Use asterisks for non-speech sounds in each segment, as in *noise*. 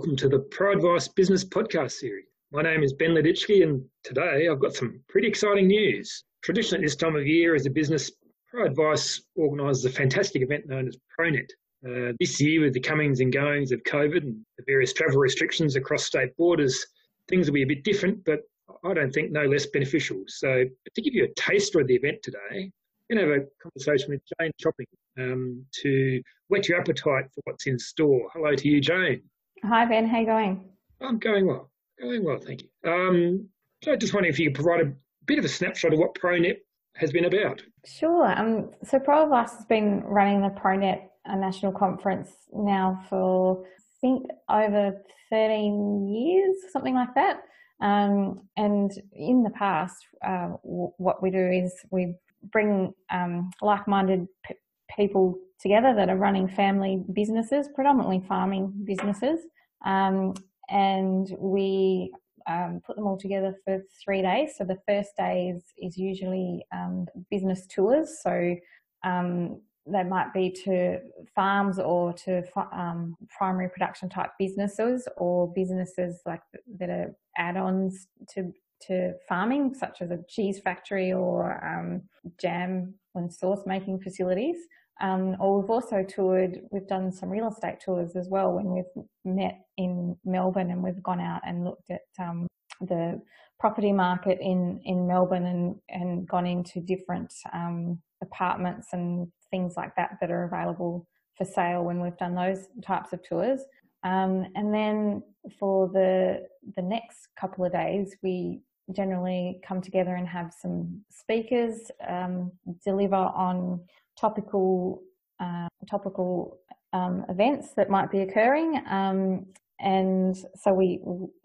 welcome to the Pro Advice Business Podcast Series. My name is Ben Leditsky, and today I've got some pretty exciting news. Traditionally, this time of year, as a business, Pro Advice organises a fantastic event known as ProNet. Uh, this year, with the comings and goings of COVID and the various travel restrictions across state borders, things will be a bit different, but I don't think no less beneficial. So, to give you a taster of the event today, I'm going to have a conversation with Jane Chopping um, to whet your appetite for what's in store. Hello to you, Jane. Hi, Ben. How are you going? I'm going well. Going well, thank you. Um, so, just wondering if you could provide a bit of a snapshot of what ProNet has been about. Sure. Um, so, ProAdvice has been running the ProNet National Conference now for, I think, over 13 years, something like that. Um, and in the past, uh, w- what we do is we bring um, like-minded p- people together that are running family businesses, predominantly farming businesses, um, and we um, put them all together for three days. So the first day is, is usually um, business tours. So um, they might be to farms or to um, primary production type businesses or businesses like that are add-ons to to farming, such as a cheese factory or um, jam and sauce making facilities. Um, or we've also toured, we've done some real estate tours as well when we've met in Melbourne and we've gone out and looked at um, the property market in, in Melbourne and, and gone into different um, apartments and things like that that are available for sale when we've done those types of tours. Um, and then for the the next couple of days, we generally come together and have some speakers um, deliver on topical uh, topical um, events that might be occurring. Um, and so we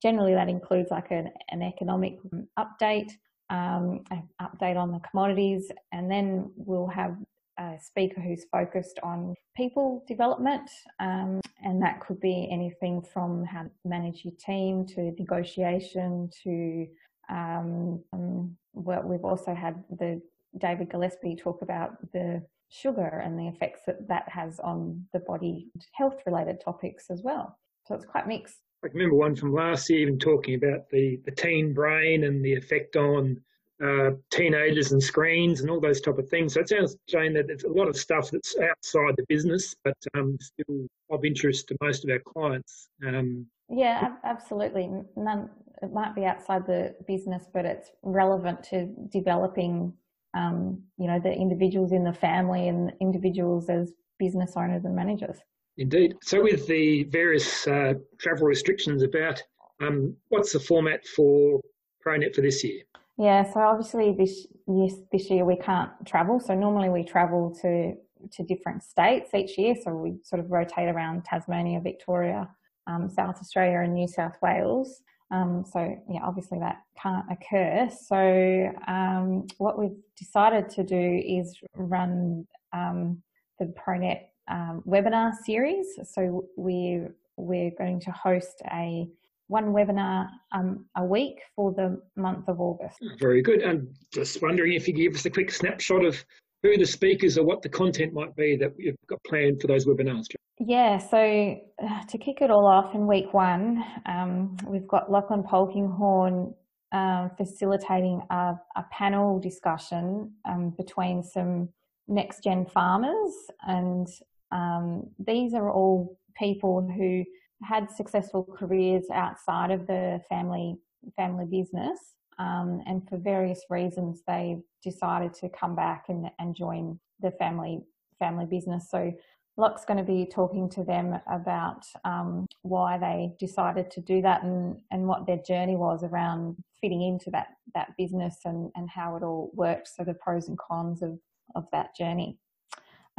generally that includes like an, an economic update, um, an update on the commodities, and then we'll have a speaker who's focused on people development, um, and that could be anything from how to manage your team to negotiation to um, um, well, we've also had the David Gillespie talk about the sugar and the effects that that has on the body, health related topics as well. So it's quite mixed. I remember one from last year even talking about the, the teen brain and the effect on uh, teenagers and screens and all those type of things. So it sounds, Jane, that there's a lot of stuff that's outside the business, but um, still of interest to most of our clients. Um, yeah, absolutely. None, it might be outside the business, but it's relevant to developing, um, you know, the individuals in the family and individuals as business owners and managers. Indeed. So, with the various uh, travel restrictions about, um, what's the format for ProNet for this year? Yeah, so obviously this yes, this year we can't travel. So normally we travel to to different states each year. So we sort of rotate around Tasmania, Victoria, um, South Australia, and New South Wales. Um, so yeah, obviously that can't occur. So um, what we've decided to do is run um, the ProNet um, webinar series. So we we're going to host a one webinar um, a week for the month of August. Very good. And just wondering if you give us a quick snapshot of who the speakers or what the content might be that you've got planned for those webinars. Yeah, so uh, to kick it all off in week one, um, we've got Lachlan Polkinghorne um, facilitating a, a, panel discussion um, between some next gen farmers, and um, these are all people who had successful careers outside of the family family business, um, and for various reasons they decided to come back and, and join the family family business. So Locke's going to be talking to them about um, why they decided to do that and, and what their journey was around fitting into that, that business and, and how it all works. So the pros and cons of, of that journey.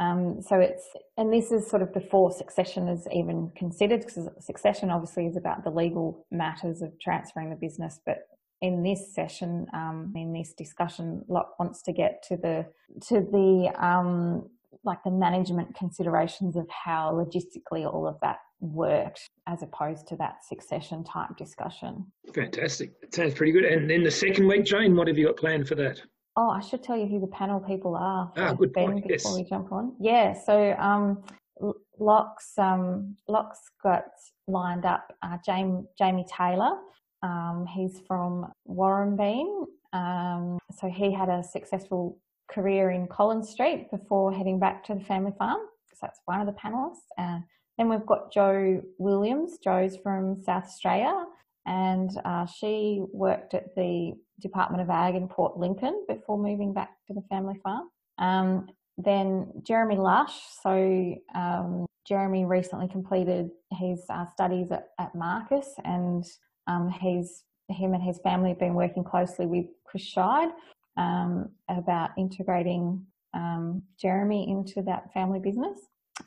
Um, so it's, and this is sort of before succession is even considered because succession obviously is about the legal matters of transferring the business. But in this session, um, in this discussion, Locke wants to get to the, to the, um, like the management considerations of how logistically all of that worked as opposed to that succession type discussion. Fantastic. It sounds pretty good. And then the second week, Jane, what have you got planned for that? Oh, I should tell you who the panel people are. Ah, good ben point. Before yes. we jump on. Yeah. So, um, Locks, um, Locks got lined up uh, Jamie, Jamie Taylor. Um, he's from Warrambine. Um, so he had a successful career in Collins Street before heading back to the family farm. So that's one of the panelists. Uh, then we've got Jo Williams. Jo's from South Australia and uh, she worked at the Department of Ag in Port Lincoln before moving back to the family farm. Um, then Jeremy Lush. So um, Jeremy recently completed his uh, studies at, at, Marcus, and um, he's him and his family have been working closely with Chris um, about integrating um, Jeremy into that family business.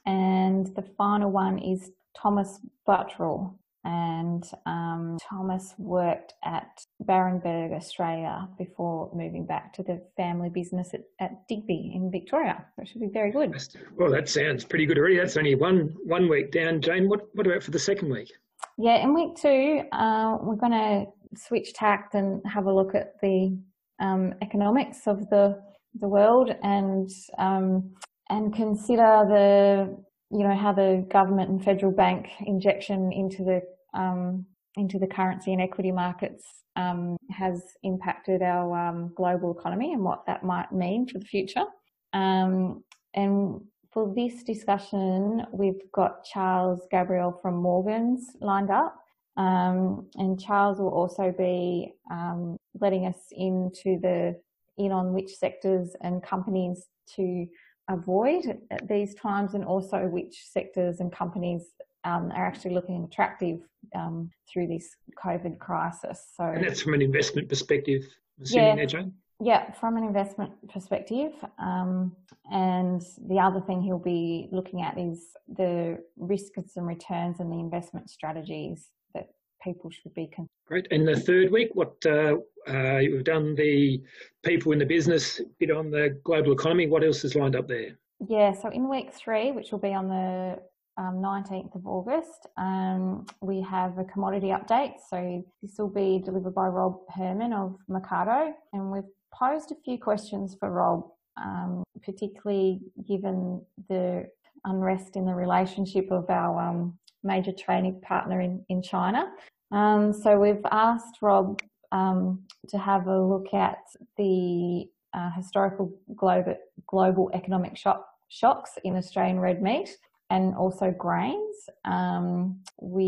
And the final one is Thomas Buttrell and um, Thomas worked at Barenberg, Australia, before moving back to the family business at, at Digby in Victoria. That should be very good. Well, that sounds pretty good already. That's only one one week down, Jane. What what about for the second week? Yeah, in week two, uh, we're going to switch tact and have a look at the um, economics of the the world and um, and consider the you know how the government and federal bank injection into the um, into the currency and equity markets um, has impacted our um, global economy and what that might mean for the future. Um, and for this discussion, we've got Charles Gabriel from Morgans lined up. Um, and Charles will also be um, letting us into the in on which sectors and companies to avoid at these times and also which sectors and companies um, are actually looking attractive um, through this COVID crisis. So, and that's from an investment perspective, yeah, there, Jane? Yeah, from an investment perspective. Um, and the other thing he'll be looking at is the risks and returns and the investment strategies that people should be. Con- Great. And the third week, what uh, uh, you've done the people in the business bit on the global economy. What else is lined up there? Yeah, so in week three, which will be on the um, 19th of August, um, we have a commodity update. So this will be delivered by Rob Herrmann of Mecardo, and we've posed a few questions for Rob, um, particularly given the unrest in the relationship of our um, major trading partner in, in China. Um, so we've asked Rob um, to have a look at the uh, historical global, global economic shock, shocks in Australian red meat and also grains. Um, we're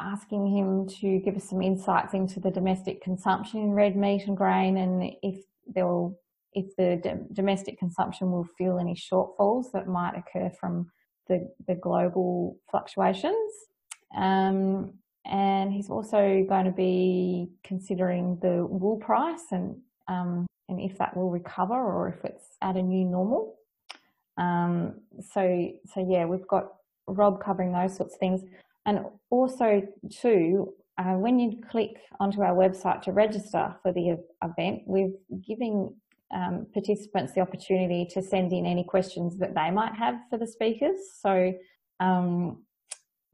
asking him to give us some insights into the domestic consumption in red meat and grain, and if there will, if the domestic consumption will feel any shortfalls that might occur from the, the global fluctuations. Um, and he's also going to be considering the wool price and um, and if that will recover or if it's at a new normal. Um, so, so yeah, we've got Rob covering those sorts of things. And also too, uh, when you click onto our website to register for the event, we're giving um, participants the opportunity to send in any questions that they might have for the speakers. So, um,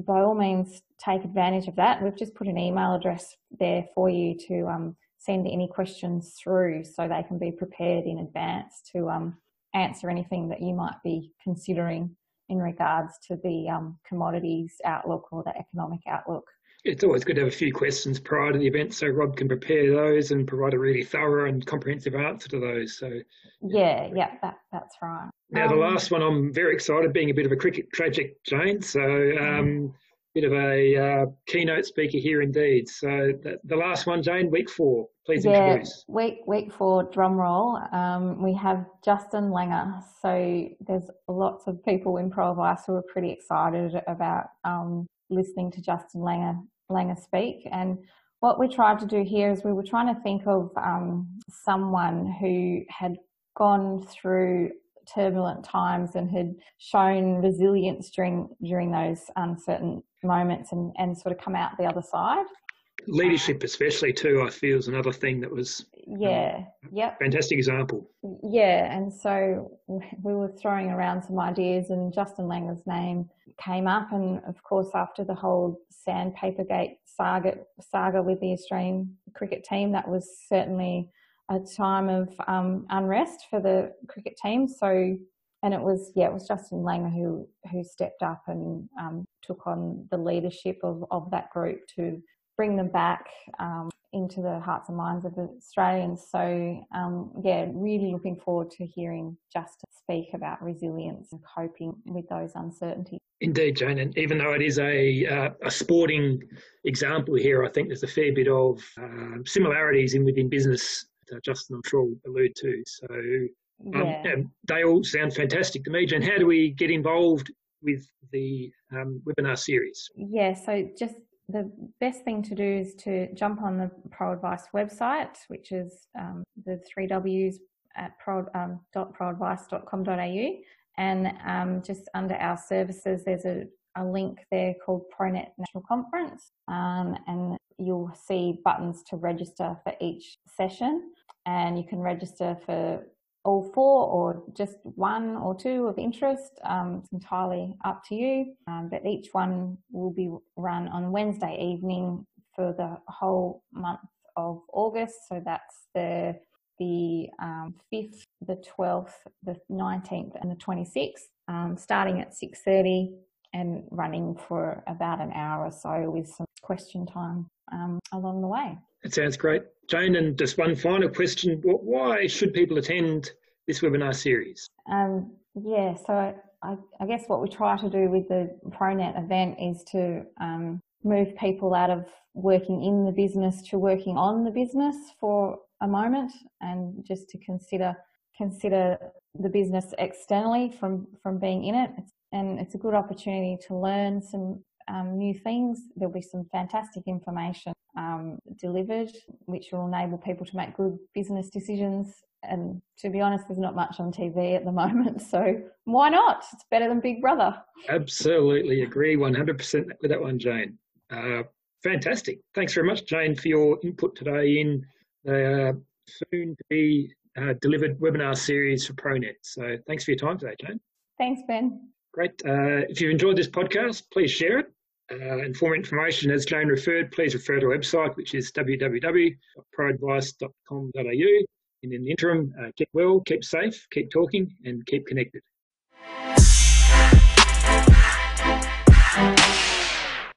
by all means, take advantage of that. We've just put an email address there for you to um, send any questions through so they can be prepared in advance to um, answer anything that you might be considering in regards to the um, commodities outlook or the economic outlook. It's always good to have a few questions prior to the event so Rob can prepare those and provide a really thorough and comprehensive answer to those. So yeah, yeah, that, that's right. Now um, the last one, I'm very excited, being a bit of a cricket tragic, Jane. So um, bit of a uh, keynote speaker here indeed. So the, the, last one, Jane, week four. Please yeah, introduce. Week week four, drum roll. Um, we have Justin Langer. So there's lots of people in Pro Advice who are pretty excited about um, listening to Justin Langer Langer speak. And what we tried to do here is we were trying to think of um, someone who had gone through turbulent times and had shown resilience during during those uncertain moments and, and sort of come out the other side. Leadership, especially too, I feel is another thing that was yeah, um, yep, fantastic example. Yeah, and so we were throwing around some ideas, and Justin Langer's name came up, and of course, after the whole Sandpapergate saga saga with the Australian cricket team, that was certainly a time of um, unrest for the cricket team. So and it was yeah, it was Justin Langer who who stepped up and um, took on the leadership of of that group to bring them back um, into the hearts and minds of the Australians. So um, yeah, really looking forward to hearing Justin speak about resilience and coping with those uncertainties. Indeed, Jane, and even though it is a uh, a sporting example here, I think there's a fair bit of uh, similarities in within business that Justin, I'm sure, will allude to. So um, yeah. they all sound fantastic to me. Jane, how do we get involved with the um, webinar series? Yeah, so just the best thing to do is to jump on the Pro Advice website, which is um, the three W's at pro, um, proadvice.com.au. And um, just under our services, there's a, a link there called ProNet National Conference. Um, and you'll see buttons to register for each session. And you can register for all four or just one or two of interest. Um, it's entirely up to you. Um, but each one will be run on Wednesday evening for the whole month of August. So that's the the um, 5th, the 12th, the 19th and the 26th, um, starting at 6.30 and running for about an hour or so with some question time um, along the way. That sounds great. Jane, and just one final question. Why should people attend this webinar series? Um, yeah, so I, I, guess what we try to do with the ProNet event is to um, move people out of working in the business to working on the business for a moment and just to consider consider the business externally from from being in it and it's a good opportunity to learn some um, new things. There'll be some fantastic information um, delivered, which will enable people to make good business decisions. And to be honest, there's not much on TV at the *laughs* moment, so why not? It's better than Big Brother. Absolutely agree, 100% with that one, Jane. Uh, fantastic. Thanks very much, Jane, for your input today in the uh, soon to be uh, delivered webinar series for ProNet. So thanks for your time today, Jane. Thanks, Ben. Great. Uh, if you've enjoyed this podcast, please share it. Uh, and for more information, as Jane referred, please refer to our website, which is www.proadvice.com.au. And in the interim, uh, keep well, keep safe, keep talking, and keep connected.